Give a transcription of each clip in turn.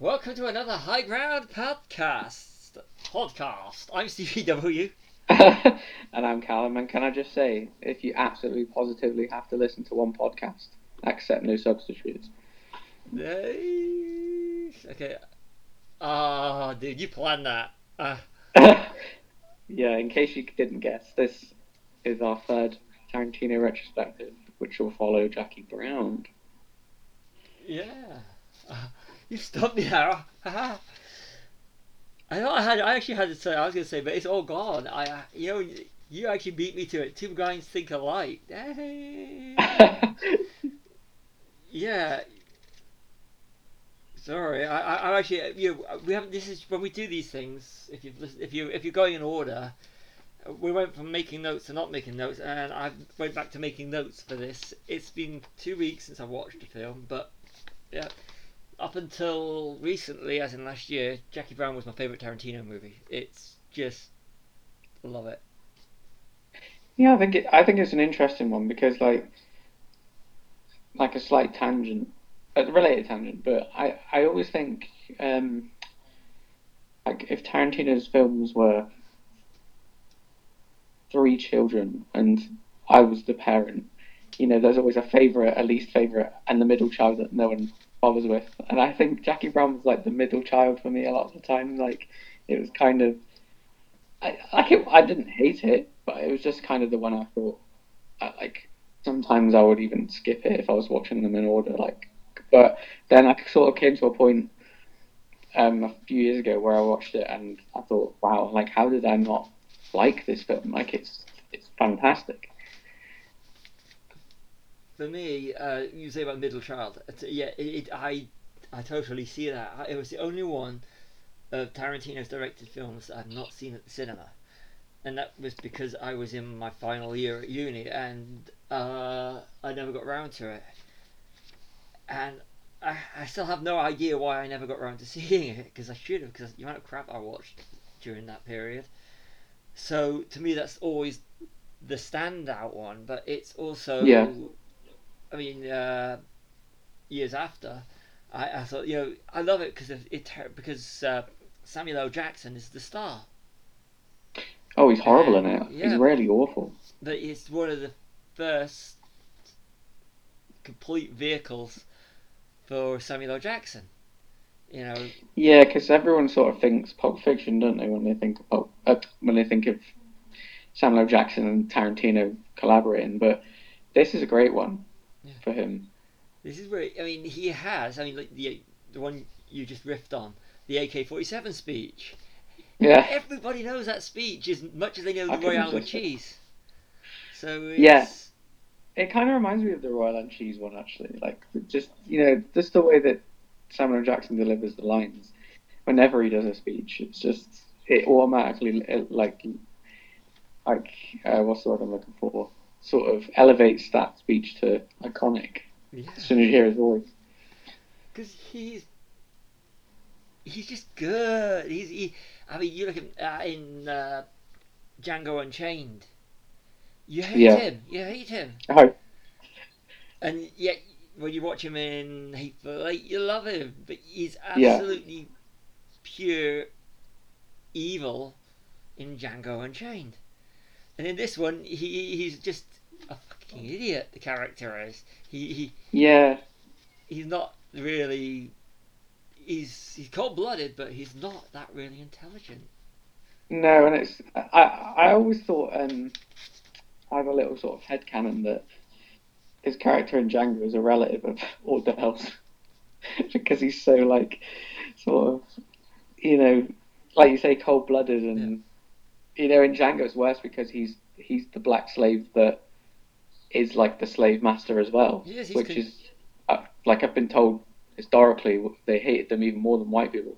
Welcome to another High Ground podcast. Podcast. I'm Stevie W. and I'm Callum. And can I just say, if you absolutely positively have to listen to one podcast, accept no substitutes. Nice. Okay. Ah, dude, you planned that. Uh, yeah, in case you didn't guess, this is our third Tarantino retrospective, which will follow Jackie Brown. yeah. Uh, you stumped me there. I know I had. I actually had to say. I was gonna say, but it's all gone. I, uh, you know, you actually beat me to it. Two guys think alike. Yeah. Sorry, I, I, I actually, you know, we haven't. This is when we do these things. If you if you if you're going in order, we went from making notes to not making notes, and I went back to making notes for this. It's been two weeks since I watched the film, but yeah, up until recently, as in last year, Jackie Brown was my favorite Tarantino movie. It's just love it. Yeah, I think it, I think it's an interesting one because like like a slight tangent, a related tangent, but I I always think um like if Tarantino's films were three children and I was the parent, you know, there's always a favorite, a least favorite, and the middle child that no one bothers with. And I think Jackie Brown was like the middle child for me a lot of the time. Like it was kind of, I like it. I didn't hate it, but it was just kind of the one I thought, I, like sometimes I would even skip it if I was watching them in order. Like, but then I sort of came to a point um, a few years ago where I watched it and I thought, wow, like how did I not like this film? Like it's it's fantastic. For me, uh, you say about middle child. Yeah, it, it, I I totally see that. I- It was the only one of Tarantino's directed films that I've not seen at the cinema, and that was because I was in my final year at uni and uh, I never got round to it. And I, I still have no idea why I never got round to seeing it because I should have because the amount of crap I watched during that period. So to me, that's always the standout one, but it's also Yeah. I mean, uh, years after, I, I thought, you know, I love it because it because uh, Samuel L. Jackson is the star, Oh, he's horrible in it. Yeah. He's really awful. but it's one of the first complete vehicles for Samuel L. Jackson. You know, Yeah, because everyone sort of thinks Pulp Fiction, don't they, when they think of Pulp, uh, when they think of Samuel L. Jackson and Tarantino collaborating. But this is a great one Yeah. for him. this is where I mean he has. I mean, like the the one you just riffed on, the AK forty seven speech. Yeah, Everybody knows that speech as much as they know the couldn't Royale with cheese. So it's, Yeah. it kind of reminds me of the Royal and Cheese one, actually. Like just you know, just the way that Samuel Jackson delivers the lines whenever he does a speech. It's just it automatically it, like like uh, what's the word I'm looking for? Sort of elevates that speech to iconic yeah. as soon as you hear his voice. because he's he's just good. He's he. I mean, you look at uh, in uh, Django Unchained. You hate Yeah. him. You hate him, Oh, and yet when you watch him in Hateful Eight, you love him. But he's Yeah. absolutely pure evil in Django Unchained, and in this one, he he's just a fucking idiot. The character is. He he yeah, he's not really he's he's cold blooded, but he's not that really intelligent. no, and it's I I always thought um I have a little sort of head headcanon that his character in Django is a relative of Ordell's because he's so like sort of you know like you say cold blooded and you know in Django it's worse because he's he's the black slave that is like the slave master as well, Yes, which con- is uh, like I've been told historically they hated them even more than white people.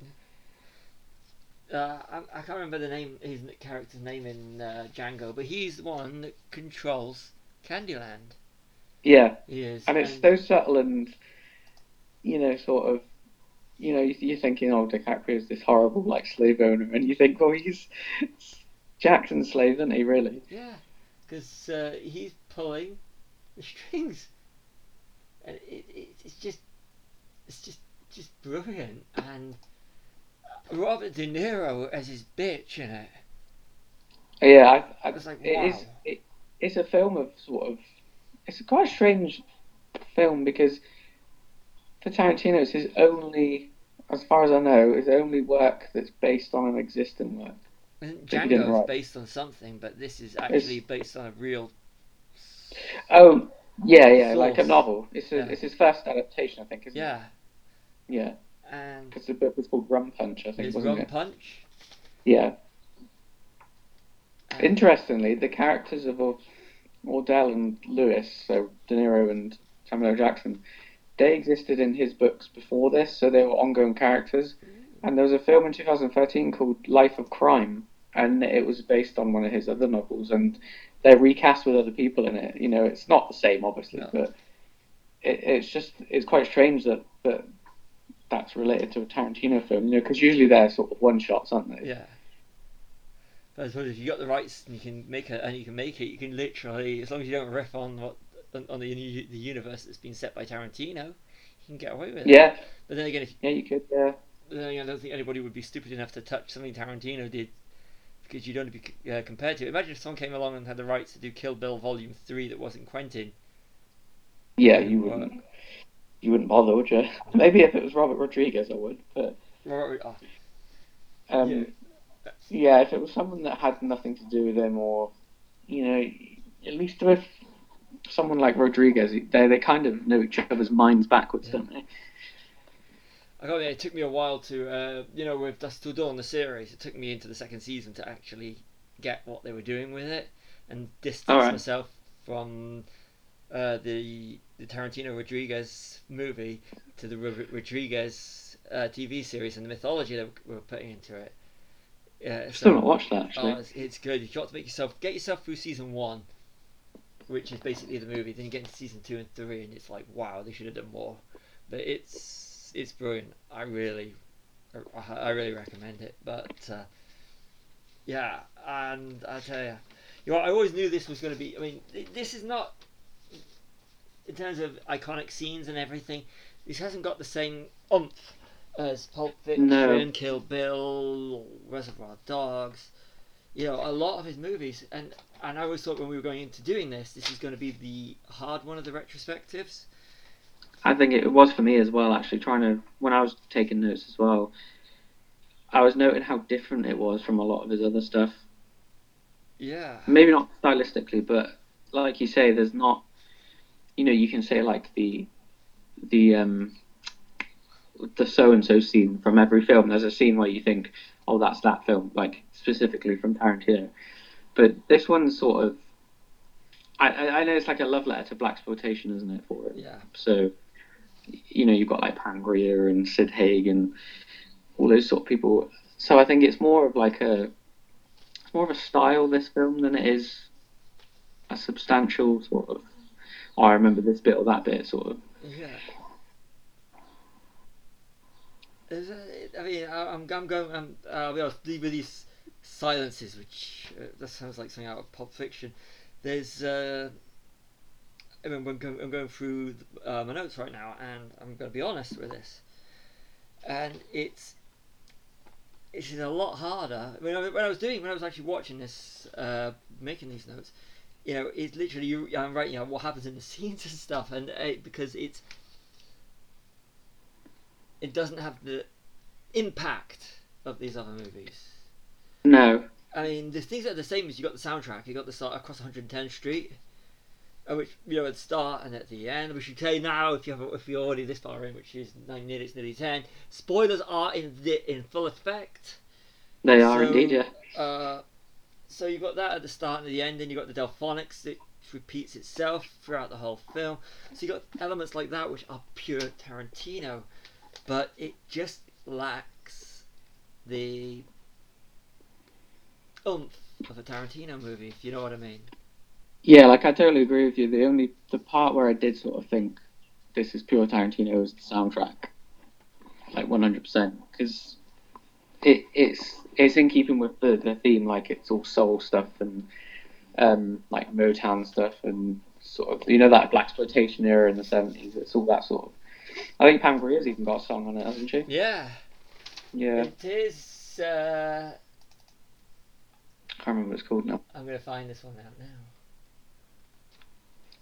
Uh, I, I can't remember the name his character's name in uh, Django, but he's the one that controls Candyland. Yeah, He is, and it's so subtle and you know sort of you know you're thinking oh DiCaprio is this horrible like slave owner and you think well he's Jackson's slave isn't he really yeah, because uh, he's pulling the strings, and it, it, it's just it's just just brilliant, and Robert De Niro as his bitch in it. Yeah, I, I, It's like, it is- wow. it- it's a film of sort of. It's a quite a strange film because for Tarantino, it's his only, as far as I know, his only work that's based on an existing work. And Think he Django is based on something, but this is actually based on a real. Oh, yeah, yeah, like a novel. It's a, Yeah. it's his first adaptation, I think, isn't it? Yeah, Yeah, because the book was called Rum Punch, I think, it's wasn't Rum it? Punch. Yeah. Interestingly, the characters of Ord- Ordell and Lewis, so De Niro and Samuel L. Jackson, they existed in his books before this, so they were ongoing characters. Mm. And there was a film in 2013 called Life of Crime, and it was based on one of his other novels, and they're recast with other people in it. You know, it's not the same, obviously, No. but it, it's just it's quite strange that that that's related to a Tarantino film. You know, because usually they're sort of one shots, aren't they? Yeah. But I suppose if you got the rights and you can make it, and you can make it, you can literally, as long as you don't riff on what on, on the the universe that's been set by Tarantino, you can get away with it. Yeah, But then again, if yeah, you could. Yeah. then again, I don't think anybody would be stupid enough to touch something Tarantino did, because you'd only be uh, compared to. it. Imagine if someone came along and had the rights to do Kill Bill Volume Three that wasn't Quentin. Yeah, Wouldn't you work. wouldn't. You wouldn't bother, would you? Maybe if it was Robert Rodriguez, I would. But Robert- oh, um, Yeah. yeah. if it was someone that had nothing to do with him, or you know, at least with someone like Rodriguez, they they kind of know each other's minds backwards, Yeah. don't they? I got it. It took me a while to, uh, you know, with Dusk Till Dawn, the series, it took me into the second season to actually get what they were doing with it and distance Alright. myself from uh, the the Tarantino Rodriguez movie to the Rodriguez uh, TV series and the mythology that we were putting into it. Yeah, I've so- still not watched that actually. Oh, it's, it's good. You've got to make yourself get yourself through season one, which is basically the movie. Then you get into season two and three, and it's like, wow, they should have done more. But it's it's brilliant. I really, I, I really recommend it. But uh, yeah, and I tell you, you know, I always knew this was going to be. I mean, this is not in terms of iconic scenes and everything. This hasn't got the same oomph as Pulp Fiction, No. Kill Bill, Reservoir Dogs. You know, a lot of his movies, and and I always thought when we were going into doing this, this is going to be the hard one of the retrospectives. I think it was for me as well. Actually, trying to when I was taking notes as well, I was noting how different it was from a lot of his other stuff. Yeah. maybe not stylistically, but like you say, there's not. You know, you can say like the the um the so and so scene from every film. There's a scene where you think, oh, that's that film, like specifically from Tarantino. But this one's sort of. I, I know it's like a love letter to black exploitation, isn't it? For it. Yeah. So, you know, you've got like Pam Grier and Sid Haig and all those sort of people. So I think it's more of like a, it's more of a style this film than it is a substantial sort of. Oh, I remember this bit or that bit sort of. Yeah. A, I mean, I, I'm, I'm going. I'm, I'll be honest. With these silences, which uh, that sounds like something out of Pulp Fiction. There's. Uh, I mean, I'm going, I'm going through uh, my notes right now, and I'm going to be honest with this. And it's. It's a lot harder. I mean, when I was doing, when I was actually watching this, uh, making these notes, you know, it's literally you. I'm writing out what happens in the scenes and stuff, and uh, because it's it doesn't have the impact of these other movies. No. I mean, the things that are the same is you got the soundtrack. You got the start across 110th Street, which you know at the start and at the end. We should say now, if you have, if you're already this far in, which is nine minutes, nearly ten. Spoilers are in the, in full effect. They are So, indeed, yeah. Uh, so you've got that at the start and the end, and you've got the Delfonics that repeats itself throughout the whole film. So you've got elements like that which are pure Tarantino, but it just lacks the oomph of a Tarantino movie, if you know what I mean. Yeah, like I totally agree with you. The only the part where I did sort of think this is pure Tarantino is the soundtrack, like one hundred percent, because it it's it's in keeping with the, the theme, like it's all soul stuff and um like Motown stuff and sort of you know that black exploitation era in the seventies. It's all that sort of I think Pam Grier's even got a song on it, hasn't she? Yeah, Yeah. it is. Uh, can't remember what it's called now. I'm gonna find this one out now.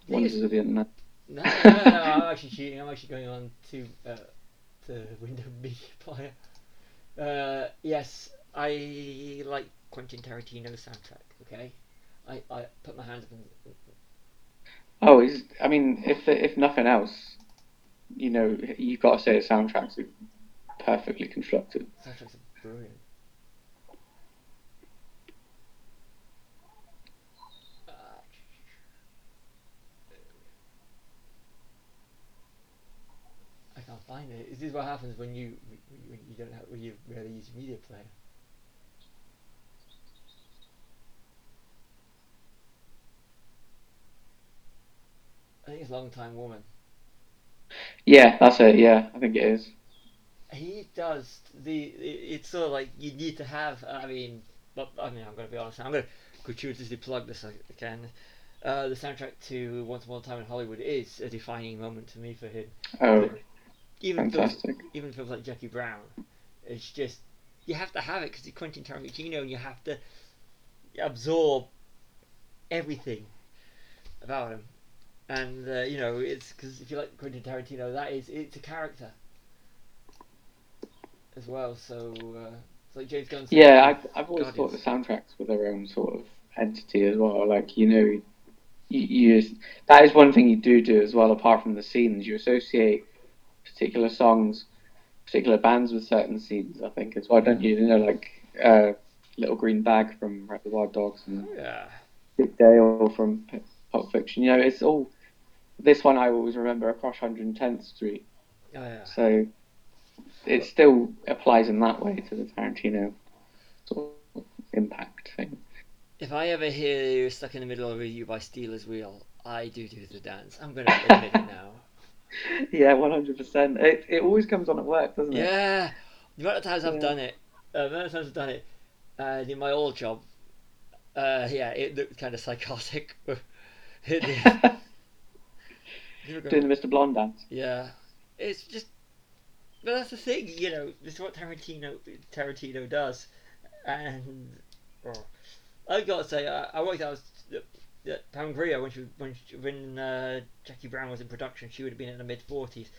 Wonders of the internet. No, no, no, I'm actually cheating. I'm actually going on to uh, the Windows Media Player. Uh, yes, I like Quentin Tarantino's soundtrack. Okay, I, I put my hands up and Oh, is I mean, if if nothing else, you know, you've got to say the soundtracks are perfectly constructed. soundtracks are brilliant. Uh, I can't find it. This is what happens when you when you don't have when you rarely use media player. I think it's Long Time Woman. Yeah, that's it. Yeah, I think it is. He does the. It's sort of like you need to have. I mean, but I mean, I'm going to be honest. I'm going to gratuitously plug this again. Uh, the soundtrack to Once Upon a Time in Hollywood is a defining moment to me for him. Oh, Even films, even films like Jackie Brown, it's just you have to have it because it's Quentin Tarantino, and you have to absorb everything about him. And uh, you know, it's because if you like Quentin Tarantino, that is it's a character as well. So uh, it's like James Gunn. Yeah, I've, I've always thought the soundtracks were their own sort of entity as well. Like, you know, you, you just, that is one thing you do do as well, apart from the scenes. You associate particular songs, particular bands with certain scenes, I think, as well, don't you? You know, like uh, Little Green Bag from wild Dogs and Oh, yeah. Dick Dale from Pulp Fiction. You know, it's all. This one I always remember across 110th Street. Oh, yeah. So it still applies in that way to the Tarantino sort of impact thing. If I ever hear you stuck in the middle of a review by Stealers Wheel, I do do the dance. I'm going to admit it now. Yeah, one hundred percent. It it always comes on at work, doesn't it? Yeah, the amount of times I've Yeah. done it, uh, the amount of times I've done it, uh, in my old job, uh, yeah, it looked kind of psychotic. It. You were Doing the Mr. Blonde dance. yeah, it's just, but that's the thing, you know. This is what Tarantino Tarantino does, and oh, I've got to say, I, I worked out that, that Pam Grier when she when she, when uh, Jackie Brown was in production, she would have been in the mid forties,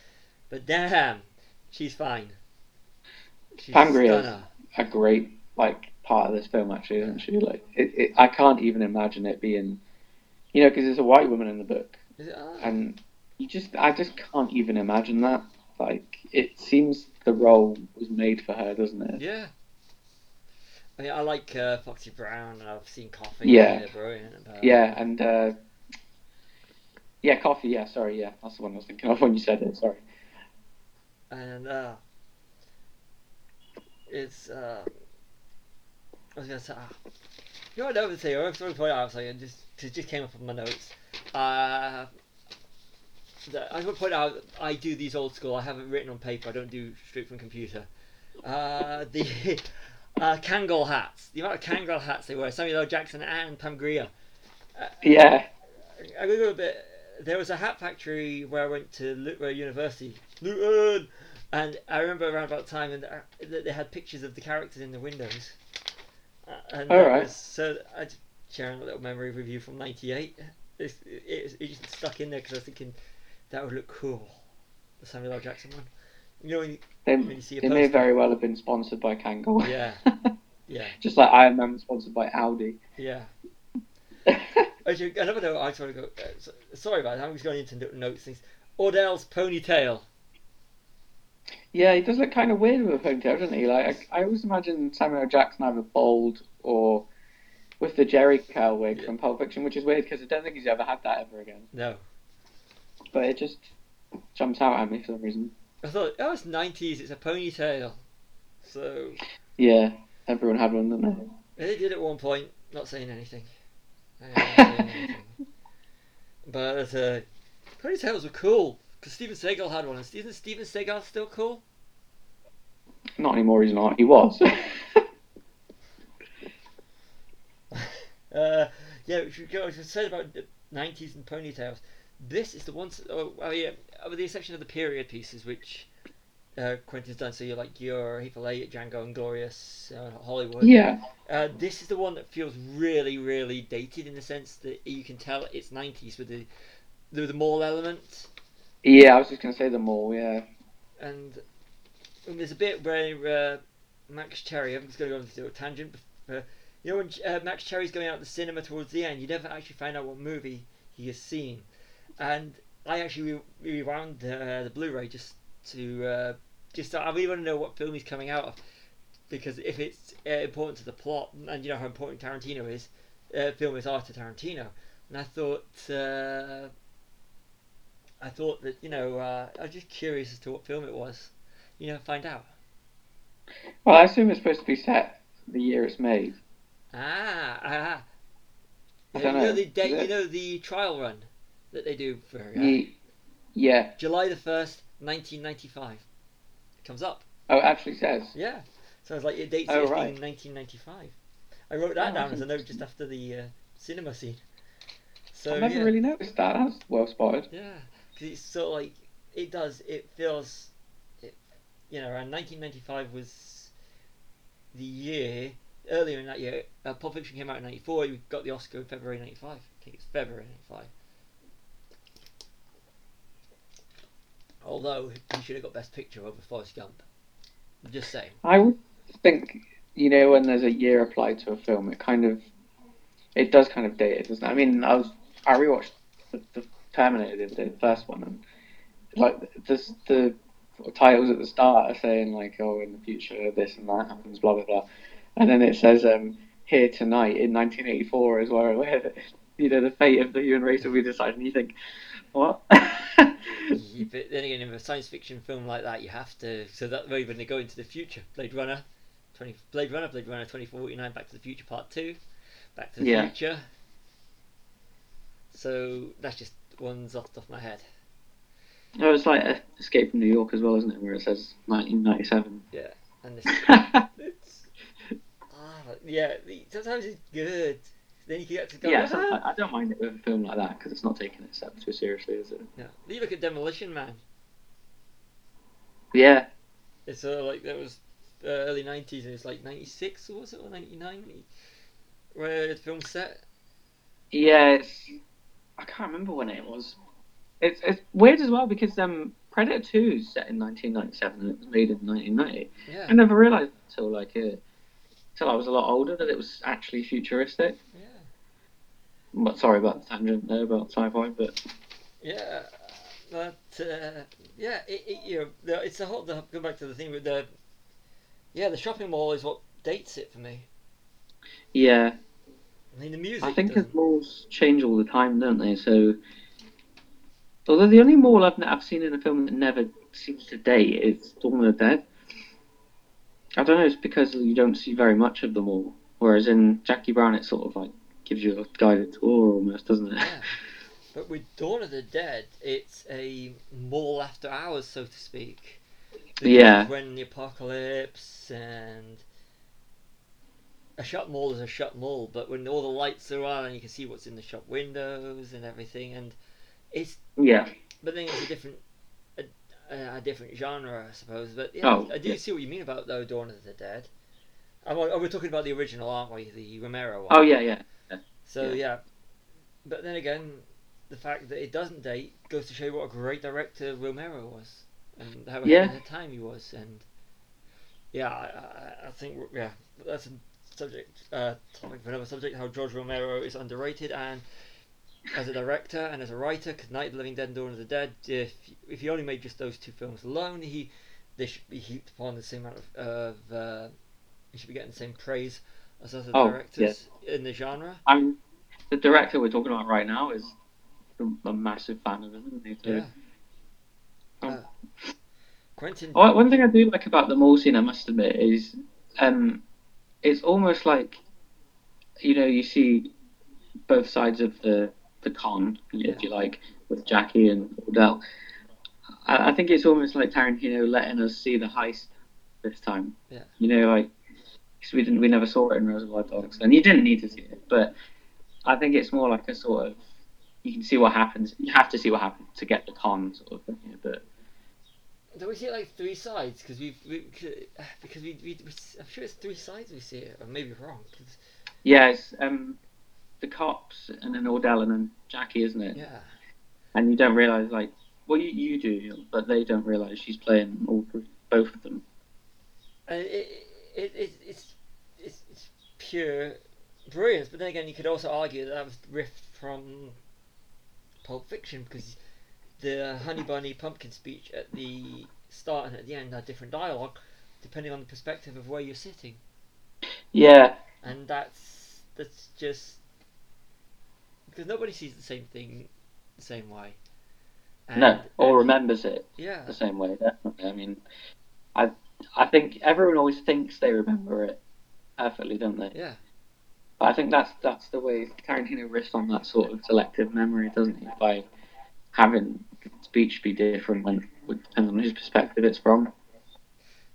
but damn, she's fine. She's Pam stunner. a great like part of this film, actually, isn't she? Like, it, it, I can't even imagine it being, you know, because there's a white woman in the book, Is it, ah. and you just, I just can't even imagine that. Like, it seems the role was made for her, doesn't it? Yeah. I mean, I like uh, Foxy Brown, and I've seen Coffee. Yeah. brilliant. But, Yeah, and uh, yeah, coffee. Yeah, sorry. Yeah, that's the one I was thinking of when you said it. Sorry. And uh, it's uh, I was gonna say, ah, you know what I was say? I was going to point out, I was like, it just it just came up on my notes. Uh, I was going to point out I do these old school. I haven't written on paper. I don't do straight from computer. Uh, the uh, Kangol hats. The amount of Kangol hats they wear. Samuel L. Jackson and Pam Grier. Uh, Yeah. I go a bit. There was a hat factory where I went to Luton University, Luton, and I remember around about time and uh, that they had pictures of the characters in the windows. Uh, and All right. was, so I just sharing a little memory with you from '98. It's, it, it just stuck in there because I was thinking that would look cool, the Samuel L. Jackson one. You know, you, They, you they may very well have been sponsored by Kangol. Yeah. Yeah, Just like Iron Man was sponsored by Audi. yeah. Actually, another note I want to go. Uh, sorry about that. I'm just going into no- notes things. Ordell's ponytail. yeah, he does look kind of weird with a ponytail, doesn't he? Like I, I always imagine Samuel. Jackson either bald or with the Jheri curl wig Yeah. from Pulp Fiction, which is weird because I don't think he's ever had that ever again. No. But it just jumps out at me for some reason. I thought, oh, it's 90s, it's a ponytail. So, Yeah, everyone had one, didn't they? they did at one point, not saying anything. Not saying anything. But uh, ponytails were cool, because Steven Seagal had one, and isn't Steven Seagal still cool? Not anymore. He's not. He was. Uh, yeah, we go, I said about the 90s and ponytails. This is the one. Oh, well, yeah, with the exception of the period pieces, which uh, Quentin's done. So you're like your Hateful Eight, Django Inglorious, uh, Hollywood. Yeah. Uh, this is the one that feels really, really dated in the sense that you can tell it's 90s with the the, the mall element. Yeah, I was just gonna say the mall. Yeah. And, and there's a bit where uh, Max Cherry. I'm just going to go into a tangent. But, you know when uh, Max Cherry's going out the cinema towards the end, you never actually find out what movie he has seen, and I actually re- rewound uh, the Blu-ray just to uh, just I really want to know what film he's coming out of because if it's uh, important to the plot and you know how important Tarantino is, uh, film is art to Tarantino, and I thought uh, I thought that you know uh, I was just curious as to what film it was, you know, find out. Well, I assume it's supposed to be set the year it's made. Ah, ah. I don't you know. know the you know the trial run that they do for uh, Ye- yeah. July the first, nineteen ninety five. It comes up. Oh, it actually says. Yeah. So it's like it dates Oh, it right. being 1995. I wrote that Oh, down as a note just after the uh, cinema scene. So I never yeah, really noticed that. That's well spotted. yeah, because it's sort of like it does. It feels, it, you know, around 1995 was the year. Earlier in that year, uh, Pulp Fiction came out in '94. You got the Oscar in February '95. I think it's February '95. Although he should have got Best Picture over Forrest Gump. I'm just saying. I would think, you know, when there's a year applied to a film, it kind of, it does kind of date it, doesn't it? I mean, I was, I rewatched the, the Terminator the the first one, and like the titles at the start are saying like, oh, in the future this and that happens, blah blah blah, and then it says, um, here tonight in 1984 is where, where you know the fate of the human race will be decided, and you think, what? Yeah, but then again, in a science fiction film like that, you have to. So that way, when they go into the future, Blade Runner, twenty Blade Runner, Blade Runner twenty forty nine, Back to the Future Part Two, Back to the Yeah. Future. So that's just ones off the top of my head. Oh, it's like Escape from New York as well, isn't it? Where it says 1997. Yeah, and this, it's ah, yeah. Sometimes it's good. Then you get to go. yeah, "Ah." I, I don't mind it with a film like that because it's not taking itself too seriously, is it? Yeah. You look at Demolition Man. Yeah, It's sort of like that was uh, early nineties. It was like ninety six or was it or ninety nine? Where the film set. yeah. It's I can't remember when it was. It's it's weird as well because um Predator Two is set in 1997 and it was made in 1990. Yeah. I never realised until like uh, until I was a lot older that it was actually futuristic. Yeah. But sorry about the tangent there about sci-fi, but Yeah, but uh, yeah, it, it, you know, the, it's the whole. The, go back to the thing with the. Yeah, the shopping mall is what dates it for me. yeah, I mean, the music. I think doesn't. the malls change all the time, don't they? So, although the only mall I've, I've seen in a film that never seems to date is Dawn of the Dead. I don't know. It's because you don't see very much of the mall, whereas in Jackie Brown, it's sort of like gives you a guided tour oh, almost, doesn't it? Yeah. But with Dawn of the Dead, it's a mall after hours, so to speak. Because Yeah. When the apocalypse and a shut mall is a shut mall, but when all the lights are on and you can see what's in the shop windows and everything, and it's yeah. but then it's a different a, different genre, I suppose. But yeah, Oh, I do yeah. see what you mean about though Dawn of the Dead. I'm, oh, we're talking about the original, aren't we? The Romero one. Oh yeah, yeah. So Yeah. yeah. but then again, the fact that it doesn't date goes to show you what a great director Romero was, and how ahead Yeah. of the time he was, and yeah, I, I, I think yeah, that's a subject uh, topic for another subject. How George Romero is underrated, and as a director and as a writer, because Night of the Living Dead and Dawn of the Dead, if if he only made just those two films alone, he they should be heaped upon the same amount of, of uh, he should be getting the same praise as other Oh, directors in the genre. I'm the director we're talking about right now is a, massive fan of him. Isn't he? So- Yeah. Oh. Uh, Quentin. Oh, one thing I do like about the mall scene, I must admit, is um, it's almost like you know you see both sides of the the con, Yeah. if you like, with Jackie and Ordell. I, I think it's almost like Tarantino letting us see the heist this time. Yeah. You know, like 'cause we didn't, we never saw it in Reservoir Dogs, and you didn't need to see it, but I think it's more like a sort of you can see what happens. You have to see what happens to get the con sort of thing. But Do we see it like three sides? Cause we've, we, because we, we, we, I'm sure it's three sides we see it. Or maybe wrong. 'cause- yeah, it's um, the cops and then Ordell and then Jackie, isn't it? yeah. And you don't realize like, well, you, you do, but they don't realize she's playing all three, both of them. And it, it, it, it's, it's, it's pure brilliance. But then again, you could also argue that that was riffed from Pulp Fiction because the Honey Bunny Pumpkin speech at the start and at the end are different dialogue depending on the perspective of where you're sitting. Yeah, And that's that's just because nobody sees the same thing the same way. And, no, or and- remembers it yeah, the same way. Definitely. I mean, I I think everyone always thinks they remember it perfectly, don't they? yeah. But I think that's that's the way Tarantino riffs on that sort of selective memory, doesn't he? By having speech be different when it depends on whose perspective it's from.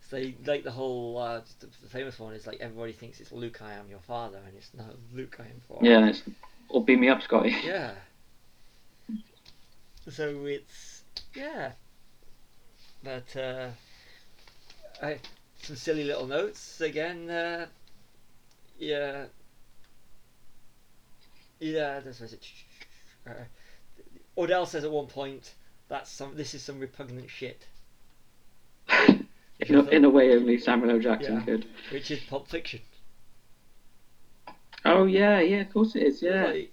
So like the whole uh, the, the famous one is like everybody thinks it's Luke, I am your father, and it's no Luke, I am father. Yeah, it's, or beam me up, Scotty. Yeah. So it's yeah, but uh, I, some silly little notes again. Uh, yeah. Yeah, that's what it. Uh, Ordell says at one point that's some. This is some repugnant shit, in, a, in a way, only Samuel L. Jackson Yeah. could. which is Pulp Fiction. Oh yeah, yeah, of course it is. Yeah, Like,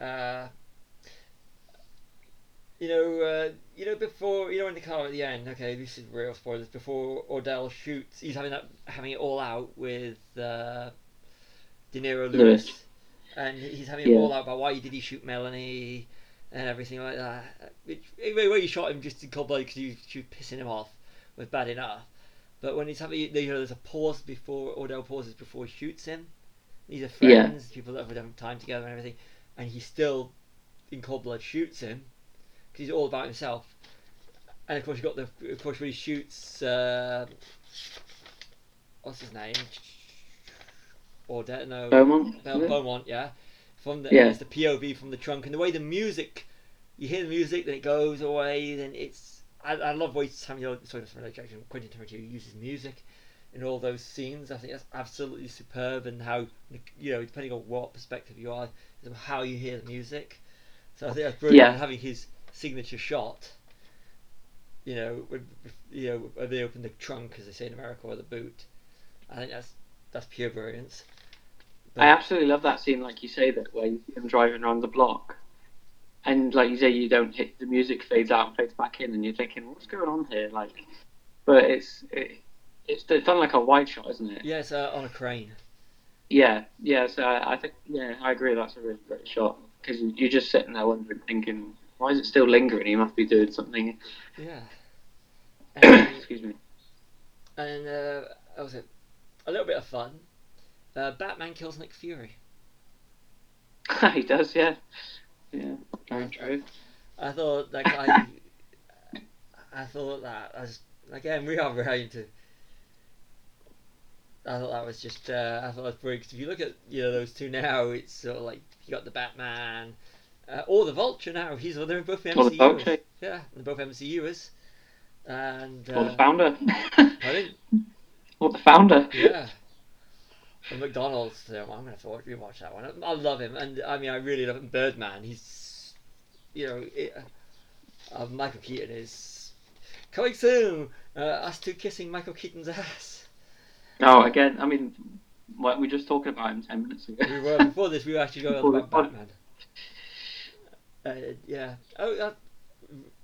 uh, you know, uh, you know, before you know in the car at the end. Okay, this is real spoilers. Before Ordell shoots, he's having that having it all out with uh, De Niro Lewis, Lewis. and he's having Yeah. it all out about why did he shoot Melanie and everything like that. Which anyway, where you shot him just in cold blood because you she was pissing him off was bad enough. But when he's having, you know, there's a pause before Ordell pauses before he shoots him. These are Yeah. friends, people that have done time together and everything, and he still, in cold blood, shoots him because he's all about himself. And of course, you got the, of course, when he shoots, uh, what's his name? Or de- no, Beaumont. Is it? Beaumont, yeah. From the Yeah. it's the POV from the trunk and the way the music, you hear the music, then it goes away, then it's. I, I love way Samuel sorry, Samuel Jackson, Quentin Tarantino uses music in all those scenes. I think that's absolutely superb, and how you know depending on what perspective you are, how you hear the music. So I think that's brilliant. Yeah. Having his signature shot. You know, when, you know, they open the trunk, as they say in America, or the boot. I think that's that's pure brilliance. I absolutely love that scene, like you say, that where you see them driving around the block, and like you say, you don't hit the music fades out and fades back in, and you're thinking, what's going on here? Like, but it's it, it's done like a wide shot, isn't it? Yeah, uh, on a crane. Yeah, yeah. So I, I think, yeah, I agree. That's a really great shot because you're just sitting there wondering, thinking, why is it still lingering? He must be doing something. Yeah. And, Excuse me. and uh, what was it? A little bit of fun. Uh, Batman kills Nick Fury. he does, yeah, yeah. Very true. I thought that I, I thought that as again we are into. I thought that was just uh, I thought that was brilliant. 'cause if you look at you know those two now, it's sort of like you got the Batman, uh, or the Vulture now. He's well, they're both Or the Vulture. Yeah, they're both MCUs. And Or the uh, founder. pardon? or the founder. Yeah. The McDonald's film. I'm gonna have to watch, rewatch that one. I, I love him, and I mean, I really love him. Birdman. He's, you know, it, uh, Michael Keaton is coming soon. Uh, us two kissing Michael Keaton's ass. Oh, again, I mean, we were just talking about him ten minutes ago. We were before this. We were actually going on about Batman. Uh, yeah. Oh, uh,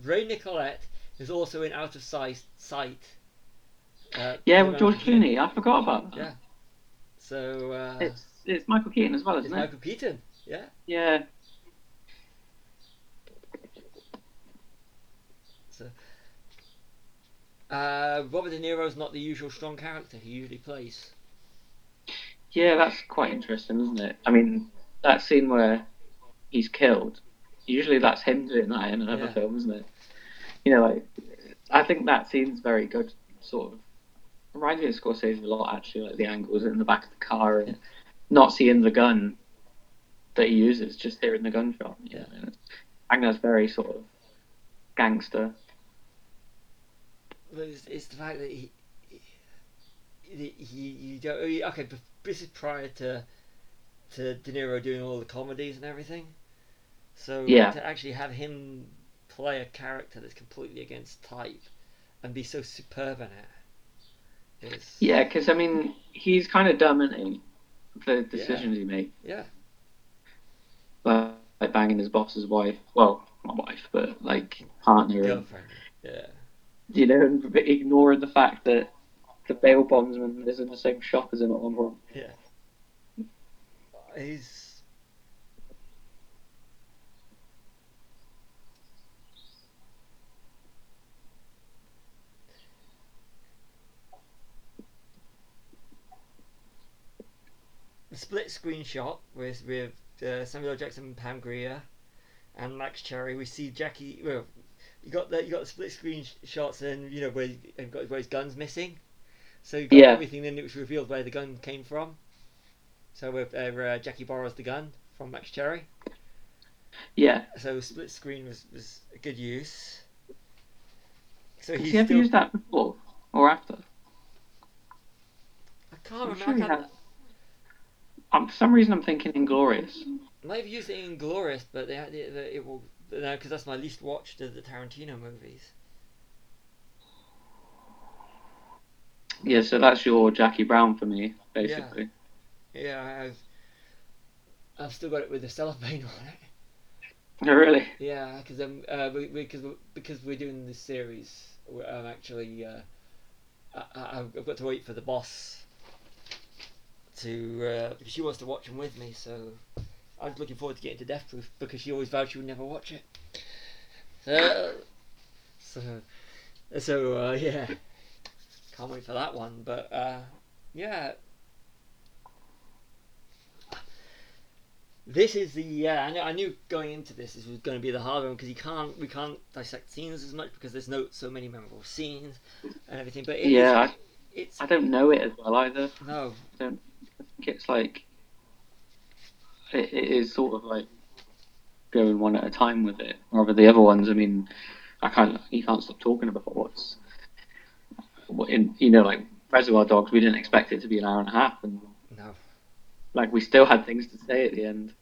Ray Nicolette is also in Out of Sight. Sight. Uh, Yeah, with George Clooney. I forgot about that. Yeah. So uh, It's it's Michael Keaton as well, isn't it? Michael Keaton. Yeah. Yeah. Uh, Robert De Niro's not the usual strong character he usually plays. Yeah, that's quite interesting, isn't it? I mean, that scene where he's killed, usually that's him doing that in another Yeah. film, isn't it? You know, like, I think that scene's very good, sort of. Reminds me of Scorsese a lot, actually, like the angles in the back of the car and not seeing the gun that he uses just hearing the gunshot. Yeah, I think that's very sort of gangster. But it's, it's the fact that he, he, he you don't okay. But this is prior to to De Niro doing all the comedies and everything. So Yeah. to actually have him play a character that's completely against type and be so superb in it is Yeah, because I mean, he's kind of dumb, isn't? The decisions he makes, yeah like, like banging his boss's wife. Well, not wife, but like partner. And, girlfriend yeah you know, and ignoring the fact that the bail bondsman is in the same shop as him at one point. yeah he's split screen shot with with uh, Samuel. Jackson, Pam Grier, and Max Cherry. We see Jackie. Well, you got the you got the split screen sh- shots, and you know where you have got where his gun's missing. So you got Yeah. everything. Then it was revealed where the gun came from. So where uh, Jackie borrows the gun from Max Cherry. Yeah. So split screen was was a good use. So Has he's he ever still. used that before or after? I can't I'm remember. sure he I can't. Um, for some reason, I'm thinking Inglorious. might have used it in Glorious, but they, they, they it will no because that's my least watched of the Tarantino movies. Yeah, so that's your Jackie Brown for me, basically. Yeah, yeah I've I've still got it with the cellophane on it. Oh, really? Yeah, because um, uh, we, we, cause, we- because we're doing this series, I'm actually uh, I, I've got to wait for the boss to uh, she wants to watch them with me. So I was looking forward to getting to Death Proof because she always vowed she would never watch it. So so so uh, yeah, can't wait for that one. But uh, yeah. This is the yeah. I, knew, I knew going into this this was going to be the hard one because you can't we can't dissect scenes as much because there's no so many memorable scenes and everything. But it Yeah, is- it's I don't know it as well either. no I think it's like it, it is sort of like going one at a time with it. Rather the other ones, I mean, I can't you can't stop talking about what's what in you know like Reservoir Dogs. We didn't expect it to be an hour and a half, and no. like we still had things to say at the end.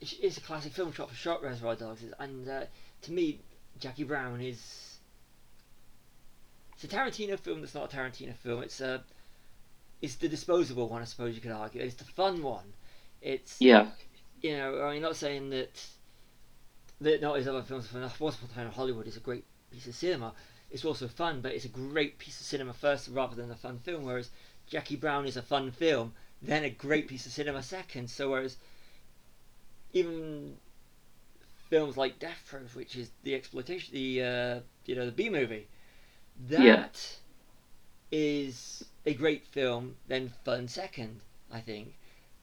It's, a classic film shot for shot Reservoir Dogs, is- and uh, to me, Jackie Brown is. It's a Tarantino film that's not a Tarantino film. It's a, it's the disposable one, I suppose you could argue. It's the fun one. It's Yeah, you know, I'm not saying that that not his other films for Once Upon a Time in Hollywood is a great piece of cinema. It's also fun, but it's a great piece of cinema first rather than a fun film. Whereas Jackie Brown is a fun film, then a great piece of cinema second. So whereas even films like Death Proof, which is the exploitation, the uh, you know the B movie, that is Yeah. A great film, then fun second, I think.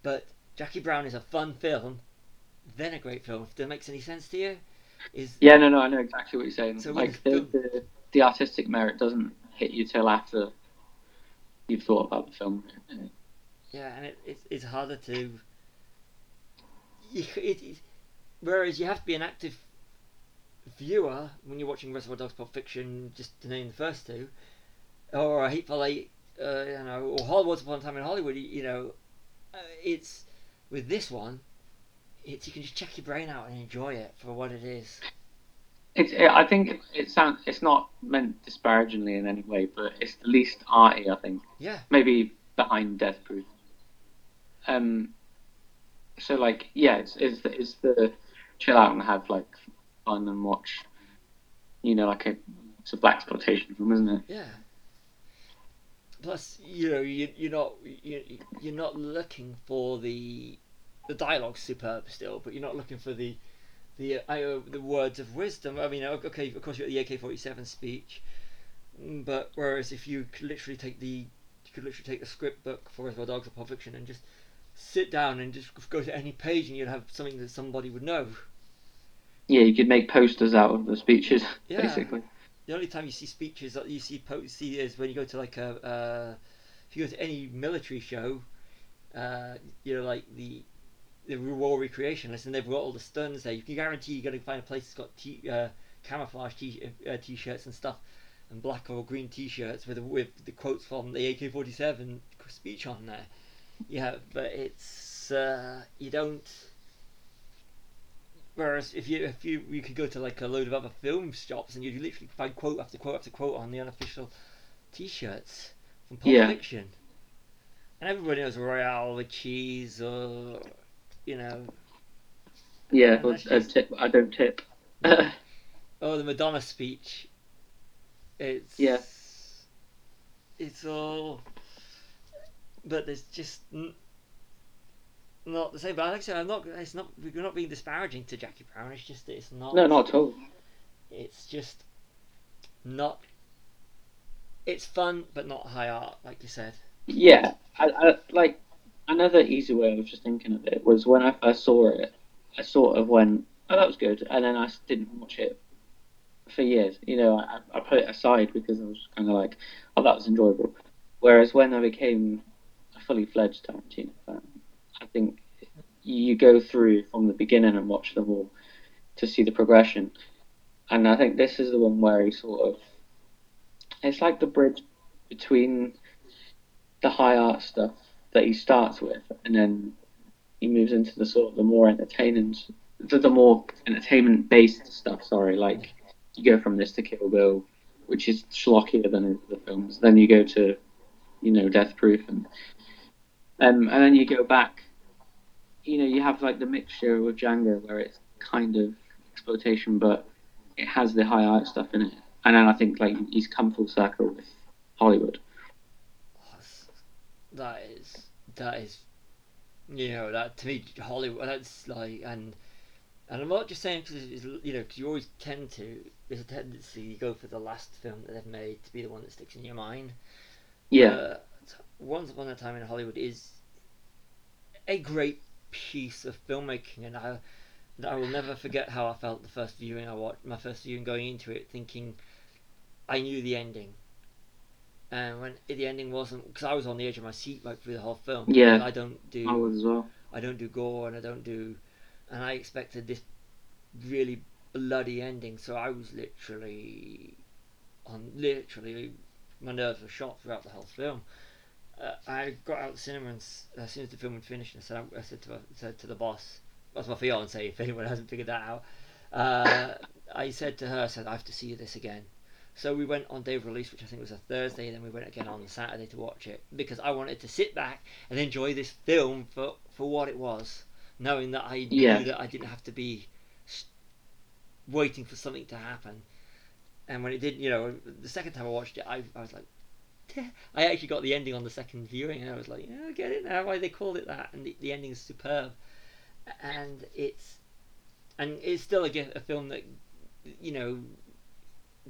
But Jackie Brown is a fun film, then a great film. If that makes any sense to you, is yeah, no, no, I know exactly what you're saying. So like the, film- the the artistic merit doesn't hit you till after you've thought about the film. yeah, and it, it's it's harder to. It, it, whereas you have to be an active viewer when you're watching Reservoir Dogs, Pulp Fiction, just to name the first two, or Hateful Eight, uh, you know, or Hollywood Upon a Time in Hollywood. You know, uh, it's with this one. It's you can just check your brain out and enjoy it for what it is. It's. I think it, it sounds. It's not meant disparagingly in any way, but it's the least arty. I think Yeah, maybe behind Death Proof. Um. So like, yeah, it's it's the, it's the chill out and have like fun and watch. You know, like a it's a black exploitation film, isn't it? Yeah. Plus, you know, you you're not you you're not looking for the the dialogue superb still, but you're not looking for the the uh, uh, the words of wisdom. I mean, okay, of course, you're at the AK-47 speech, mm, but whereas if you could literally take the you could literally take the script book for Reservoir Dogs or Pulp Fiction and just sit down and just go to any page and you'd have something that somebody would know. Yeah, you could make posters out of the speeches, Yeah. basically. The only time you see speeches that you see po- see is when you go to like a uh, if you go to any military show, uh, you know, like the the war recreationist, and they've got all the stuns there. You can guarantee you're going to find a place that's got t- uh, camouflage t- uh, t-shirts and stuff, and black or green t-shirts with with the quotes from the AK-47 speech on there. Yeah, but it's uh, you don't. Whereas if you if you you could go to like a load of other film shops and you'd literally find quote after quote after quote on the unofficial T-shirts from Pulp Yeah. Fiction, and everybody knows Royale with cheese or you know Yeah, well, just- tip. I don't tip. oh the Madonna speech. It's Yeah. It's all, but there's just not the same. But like I said, I'm not. It's not. We're not being disparaging to Jackie Brown. It's just it's not. no, not at all. It's just not. It's fun, but not high art, like you said. Yeah, I, I, like another easy way was just thinking of it was when I first saw it, I sort of went, "Oh, that was good," and then I didn't watch it for years. You know, I, I put it aside because I was kind of like, "Oh, that was enjoyable." Whereas when I became a fully fledged Tarantino fan, I think you go through from the beginning and watch them all to see the progression. And I think this is the one where he sort of, it's like the bridge between the high art stuff that he starts with, and then he moves into the sort of the more entertaining, the, the more entertainment based stuff. Sorry, like you go from this to Kill Bill, which is schlockier than the films. Then you go to, you know, Death Proof, and um, and then you go back. You know, you have like the mixture with Django, where it's kind of exploitation, but it has the high art stuff in it. And then I think like he's come full circle with Hollywood. That is that is, you know, that to me Hollywood. That's like and. And I'm not just saying because you know, because you always tend to. There's a tendency you go for the last film that they've made to be the one that sticks in your mind. Yeah, Uh, Once Upon a Time in Hollywood is a great piece of filmmaking, and I, I will never forget how I felt the first viewing I watched. My first viewing going into it, thinking I knew the ending, and when the ending wasn't, because I was on the edge of my seat like through the whole film. Yeah. I don't do. I was as well. I don't do gore and I don't do, and I expected this really bloody ending. So I was literally, on literally, my nerves were shot throughout the whole film. Uh, I got out of the cinema and as soon as the film had finished, I said, I said to said to the boss, that's my fiance. If anyone hasn't figured that out, uh, I said to her, I said I have to see this again. So we went on day of release, which I think was a Thursday, and then we went again on Saturday to watch it because I wanted to sit back and enjoy this film for, for what it was, knowing that I Yeah. knew that I didn't have to be waiting for something to happen. And when it did, you know, the second time I watched it, I, I was like. I actually got the ending on the second viewing, and I was like, yeah, I get it now why they called it that, and the, the ending is superb, and it's, and it's still a, a film that, you know,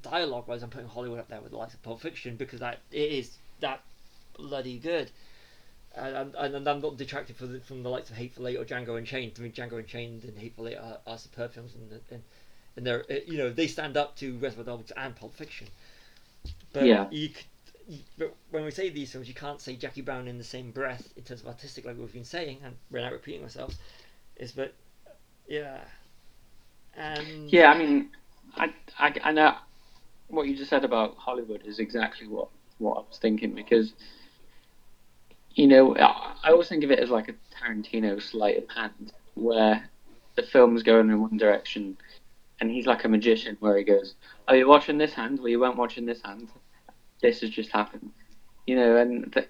dialogue wise, I'm putting Hollywood up there with the likes of Pulp Fiction because that it is that bloody good. And, and, and I'm not detracted from the, from the likes of Hateful Eight or Django Unchained. I mean, Django Unchained and Hateful Eight are, are superb films, and and, and they're uh, you know they stand up to Reservoir Dogs and Pulp Fiction. But Yeah. you, c- you but when we say these films, you can't say Jackie Brown in the same breath in terms of artistic, like we've been saying, and we're now repeating ourselves. Is but yeah, and Yeah, I mean, I, I, I know what you just said about Hollywood is exactly what, what I was thinking because, you know, I always think of it as like a Tarantino sleight of hand where the film's going in one direction and he's like a magician where he goes, Are you watching this hand? Well, you weren't watching this hand. This has just happened. You know, and the,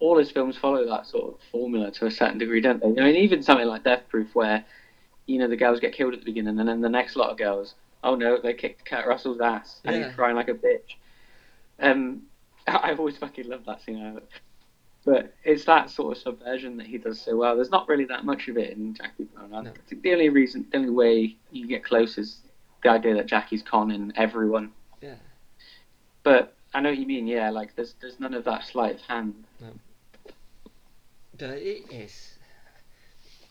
all his films follow that sort of formula to a certain degree, don't they? I mean, even something like Death Proof where you know, the girls get killed at the beginning, and then the next lot of girls, oh no, they kicked Kurt Russell's ass, and Yeah. he's crying like a bitch. Um, I- I've always fucking loved that scene. But it's that sort of subversion that he does so well. There's not really that much of it in Jackie Brown. I think the only reason, the only way you get close is the idea that Jackie's conning everyone. Yeah. But I know what you mean. Yeah, like there's there's none of that sleight of hand. But it is.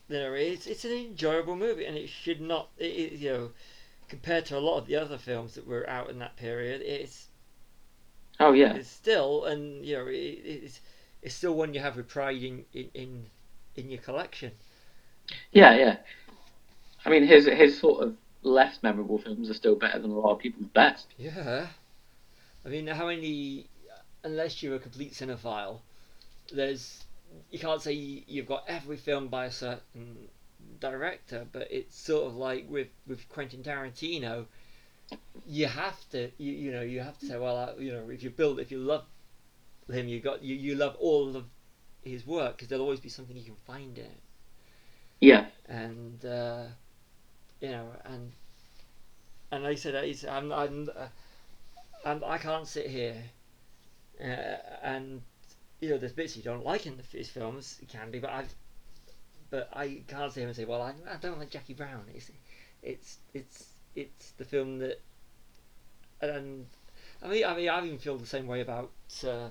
There is. It's an enjoyable movie, and it should not. It, it, you know, compared to a lot of the other films that were out in that period, it's Oh yeah, it's still, and you know, it, it's it's still one you have with pride in in in, in your collection. Yeah, yeah. I mean, his his sort of less memorable films are still better than a lot of people's best. Yeah. I mean, how many? Unless you're a complete cinephile, there's you can't say you've got every film by a certain director, but it's sort of like with with Quentin Tarantino, you have to you, you know you have to say well uh, you know if you build if you love him you got you, you love all of his work because there'll always be something you can find in it Yeah, and uh, you know and and like I said I'm I'm, uh, I'm I can't sit here uh, and you know there's bits you don't like in the, his films it can be but I've but I can't sit here and say well I, I don't like Jackie Brown. It's it's it's it's the film that and I mean I mean I even feel the same way about uh,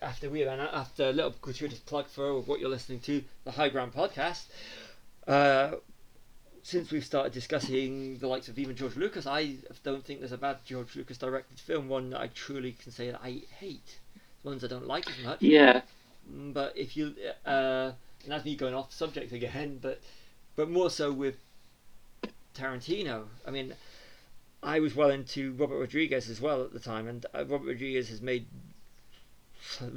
after we and after a little gratuitous plug for what you're listening to the High Ground podcast. Uh, since we've started discussing the likes of even George Lucas, I don't think there's a bad George Lucas directed film. One that I truly can say that I hate. The Ones I don't like as much. yeah, But if you, uh, and that's me going off subject again, but but more so with Tarantino. I mean, I was well into Robert Rodriguez as well at the time, and uh, Robert Rodriguez has made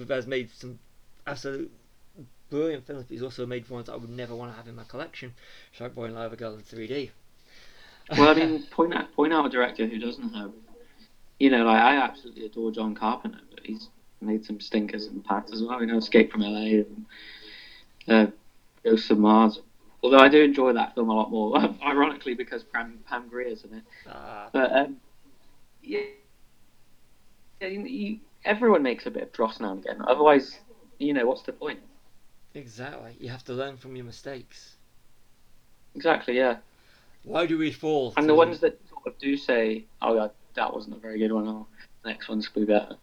has made some absolute brilliant films, but he's also made ones I would never want to have in my collection. Shark Boy and Lava Girl in 3D. Well, I mean, point out point out a director who doesn't have, you know, like I absolutely adore John Carpenter, but he's made some stinkers in the past as well. You know, Escape from LA and uh, Ghosts of Mars. Although I do enjoy that film a lot more, ironically because Pam, Pam Grier's in it. Ah, But um, yeah, yeah, you, you, everyone makes a bit of dross now and again. Otherwise, you know, what's the point? Exactly. You have to learn from your mistakes. Exactly, yeah. Why do we fall? And to- the ones that sort of do say, "Oh, yeah, that wasn't a very good one," or "The next one's gonna be better,"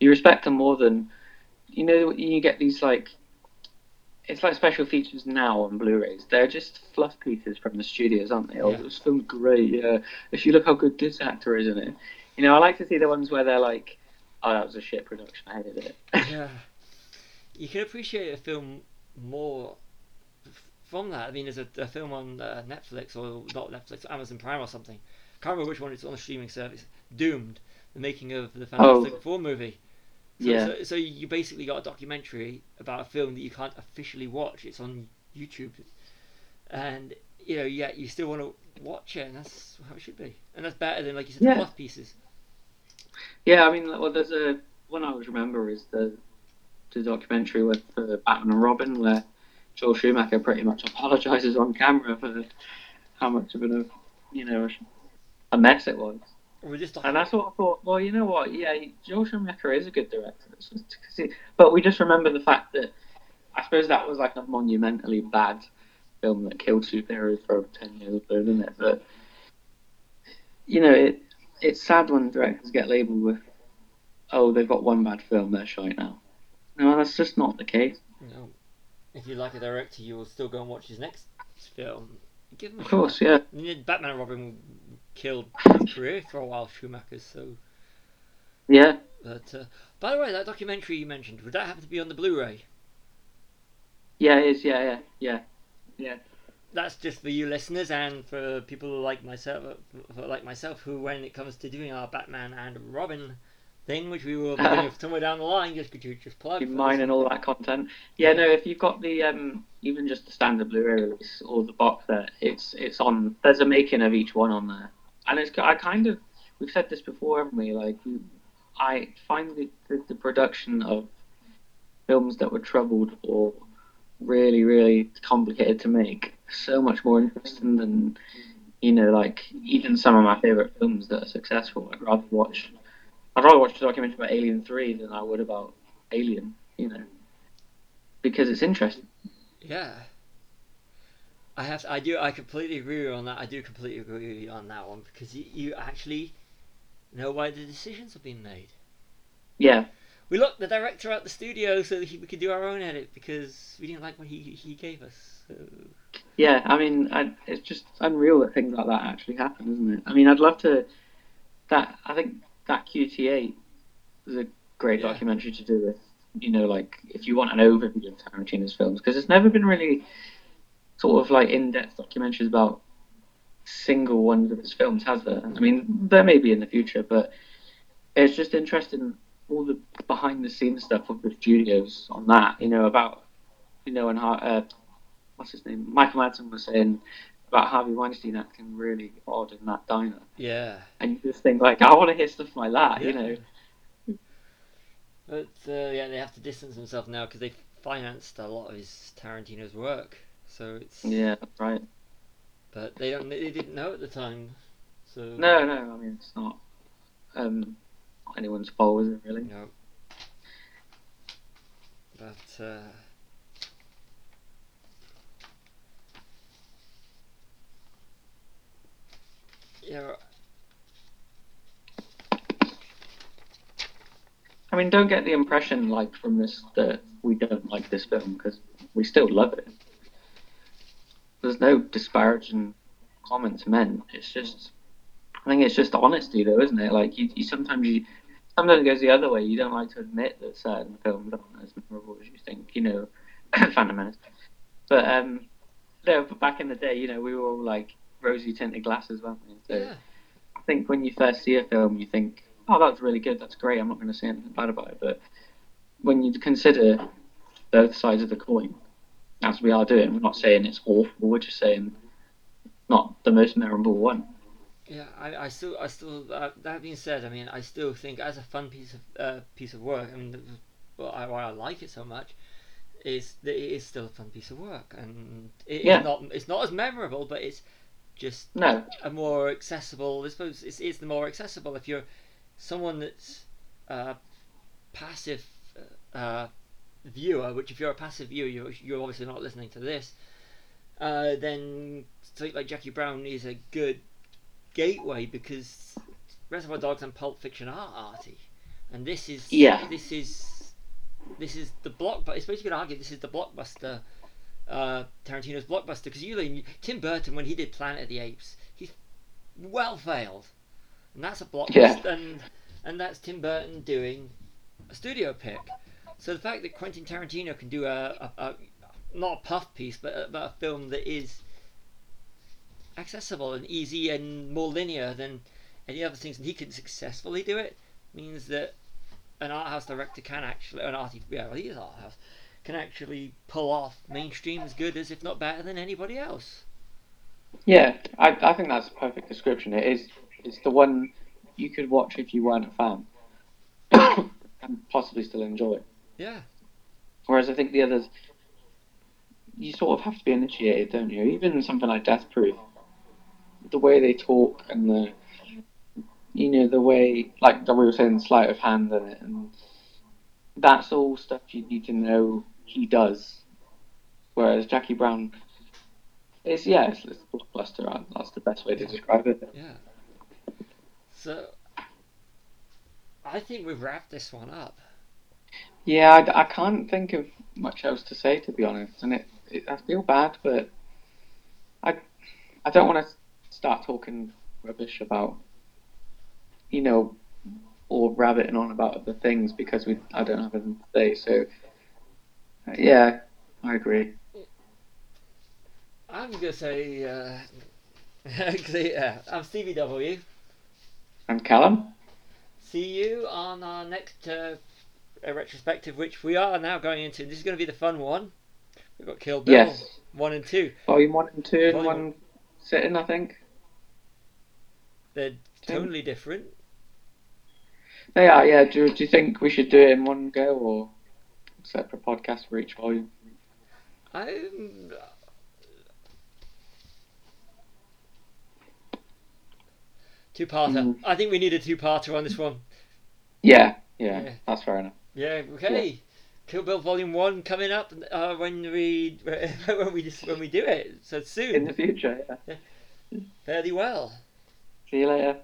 you respect them more than, you know, you get these like, it's like special features now on Blu-rays. They're just fluff pieces from the studios, aren't they? Oh, Yeah. this film's great. Yeah, if you look how good this actor is in it, you know, I like to see the ones where they're like, "Oh, that was a shit production. I hated it." yeah, you can appreciate a film more from that. I mean, there's a, a film on uh, Netflix or not Netflix, Amazon Prime or something. Can't remember which one. It's on a streaming service. Doomed, the making of the Fantastic Oh. Four movie. So, Yeah. so, so you basically got a documentary about a film that you can't officially watch. It's on YouTube, and you know, yet you still want to watch it, and that's how it should be. And that's better than, like you said, Yeah. the fluff pieces. Yeah, I mean, well, there's a one I always remember is the the documentary with uh, Batman and Robin, where Joel Schumacher pretty much apologizes on camera for how much of an, you know, a mess it was. And I sort of thought, well, you know what? Yeah, Joel Schumacher is a good director. It's just 'cause he- but we just remember the fact that I suppose that was like a monumentally bad film that killed superheroes for over ten years or so, didn't it? But you know, it it's sad when directors get labelled with, oh, they've got one bad film, they're shite now. No, that's just not the case. know, if you like a director, you will still go and watch his next film. Give him a Of course, yeah. shot. Mean, Batman and Robin killed his career for a while, Schumacher's. So, Yeah. but uh, by the way, that documentary you mentioned would that happen to be on the Blu-ray? Yeah, it is, yeah, yeah, yeah. Yeah. That's just for you listeners and for people like myself, like myself, who, when it comes to doing our Batman and Robin thing, which we will be doing somewhere down the line, just could you just plug? Mine and all that content. Yeah, no, if you've got the um, even just the standard Blu-ray release or the box set, it's it's on. There's a making of each one on there, and it's I kind of we've said this before, haven't we? Like I find the, the, the production of films that were troubled or really really complicated to make so much more interesting than you know like even some of my favorite films that are successful. I'd rather watch. I'd rather watch a documentary about Alien Three than I would about Alien. You know, because it's interesting. Yeah. I have. I do. I completely agree with you on that. I do completely agree with you on that one because you, you actually know why the decisions have been made. Yeah, We locked the director out the studio so that he, we could do our own edit because we didn't like what he he gave us. So, yeah. I mean, I, it's just unreal that things like that actually happen, isn't it? I mean, I'd love to. That I think that QT8 was a great Yeah. documentary to do with you know, like if you want an overview of Tarantino's films, because there's never been really sort of like in-depth documentaries about single ones of his films, has there? I mean, there may be in the future, but it's just interesting all the behind-the-scenes stuff of the studios on that. You know about you know and how uh, what's his name? Michael Madsen was saying about Harvey Weinstein acting really odd in that diner. Yeah. And you just think like, I want to hear stuff like that, Yeah. you know. But uh, yeah, they have to distance themselves now because they financed a lot of his Tarantino's work. So it's Yeah, right. but they don't they didn't know at the time. So No, no, I mean it's not um anyone's fault, is it really? No. But uh, yeah, I mean, don't get the impression like from this that we don't like this film because we still love it. There's no disparaging comments meant. It's just, I think it's just honesty, though, isn't it? Like you, you sometimes you, sometimes it goes the other way. You don't like to admit that certain films aren't as memorable as you think. You know, Phantom Menace. But um, no, but back in the day, you know, we were all like rosy tinted glasses, weren't we? So yeah, I think when you first see a film, you think, "Oh, that's really good. That's great. I'm not going to say anything bad about it." But when you consider both sides of the coin, as we are doing, we're not saying it's awful. We're just saying not the most memorable one. yeah. I, I still, I still. Uh, that being said, I mean, I still think as a fun piece of uh, piece of work. I mean, the, well, I, why I like it so much is that it is still a fun piece of work, and it, Yeah. it's not, it's not as memorable, but it's just No, a more accessible. I suppose it's, it's the more accessible if you're someone that's a passive uh, viewer. Which, if you're a passive viewer, you're, you're obviously not listening to this. Uh, then something like Jackie Brown is a good gateway because Reservoir Dogs and Pulp Fiction are arty, and this is Yeah. this is this is the block. But I suppose you could argue this is the blockbuster uh, Tarantino's blockbuster because usually Tim Burton when he did Planet of the Apes, he well failed, and that's a blockbuster, Yeah. and and that's Tim Burton doing a studio pick. So the fact that Quentin Tarantino can do a, a, a not a puff piece, but a, but a film that is accessible and easy and more linear than any other things, and he can successfully do it, means that an art house director can actually, an arty, yeah, well, he is art house, can actually pull off mainstream as good as, if not better than anybody else. yeah, I, I think that's a perfect description. It is. It's the one you could watch if you weren't a fan, and possibly still enjoy. Yeah, Whereas I think the others, you sort of have to be initiated, don't you? Even something like Death Proof, the way they talk and the, you know, the way, like we were saying, sleight of hand it, and that's all stuff you need to know he does. Whereas Jackie Brown, it's yeah, it's, it's blockbuster. That's the best way to describe it. yeah. So, I think we've wrapped this one up. Yeah, I, I can't think of much else to say to be honest, and it, it I feel bad, but I I don't want to start talking rubbish about you know or rabbiting on about other things because we I don't have anything to say. So uh, yeah, I agree. I'm gonna say, uh, yeah, I'm Stevie W. And Callum, See you on our next uh, uh, retrospective, which we are now going into. This is going to be the fun one. We've got Kill Bill yes, one and two. volume one and two in Volume- one sitting, I think. They're totally different. They are. Yeah. Do Do you think we should do it in one go or separate podcast for each volume? I'm. Two parter. Mm. I think we need a two parter on this one. Yeah, yeah, Yeah. that's fair enough. Yeah. Okay. Kill Bill Volume One coming up uh, when we when we just, when we do it. So soon In the future, yeah. Fairly well. See you later.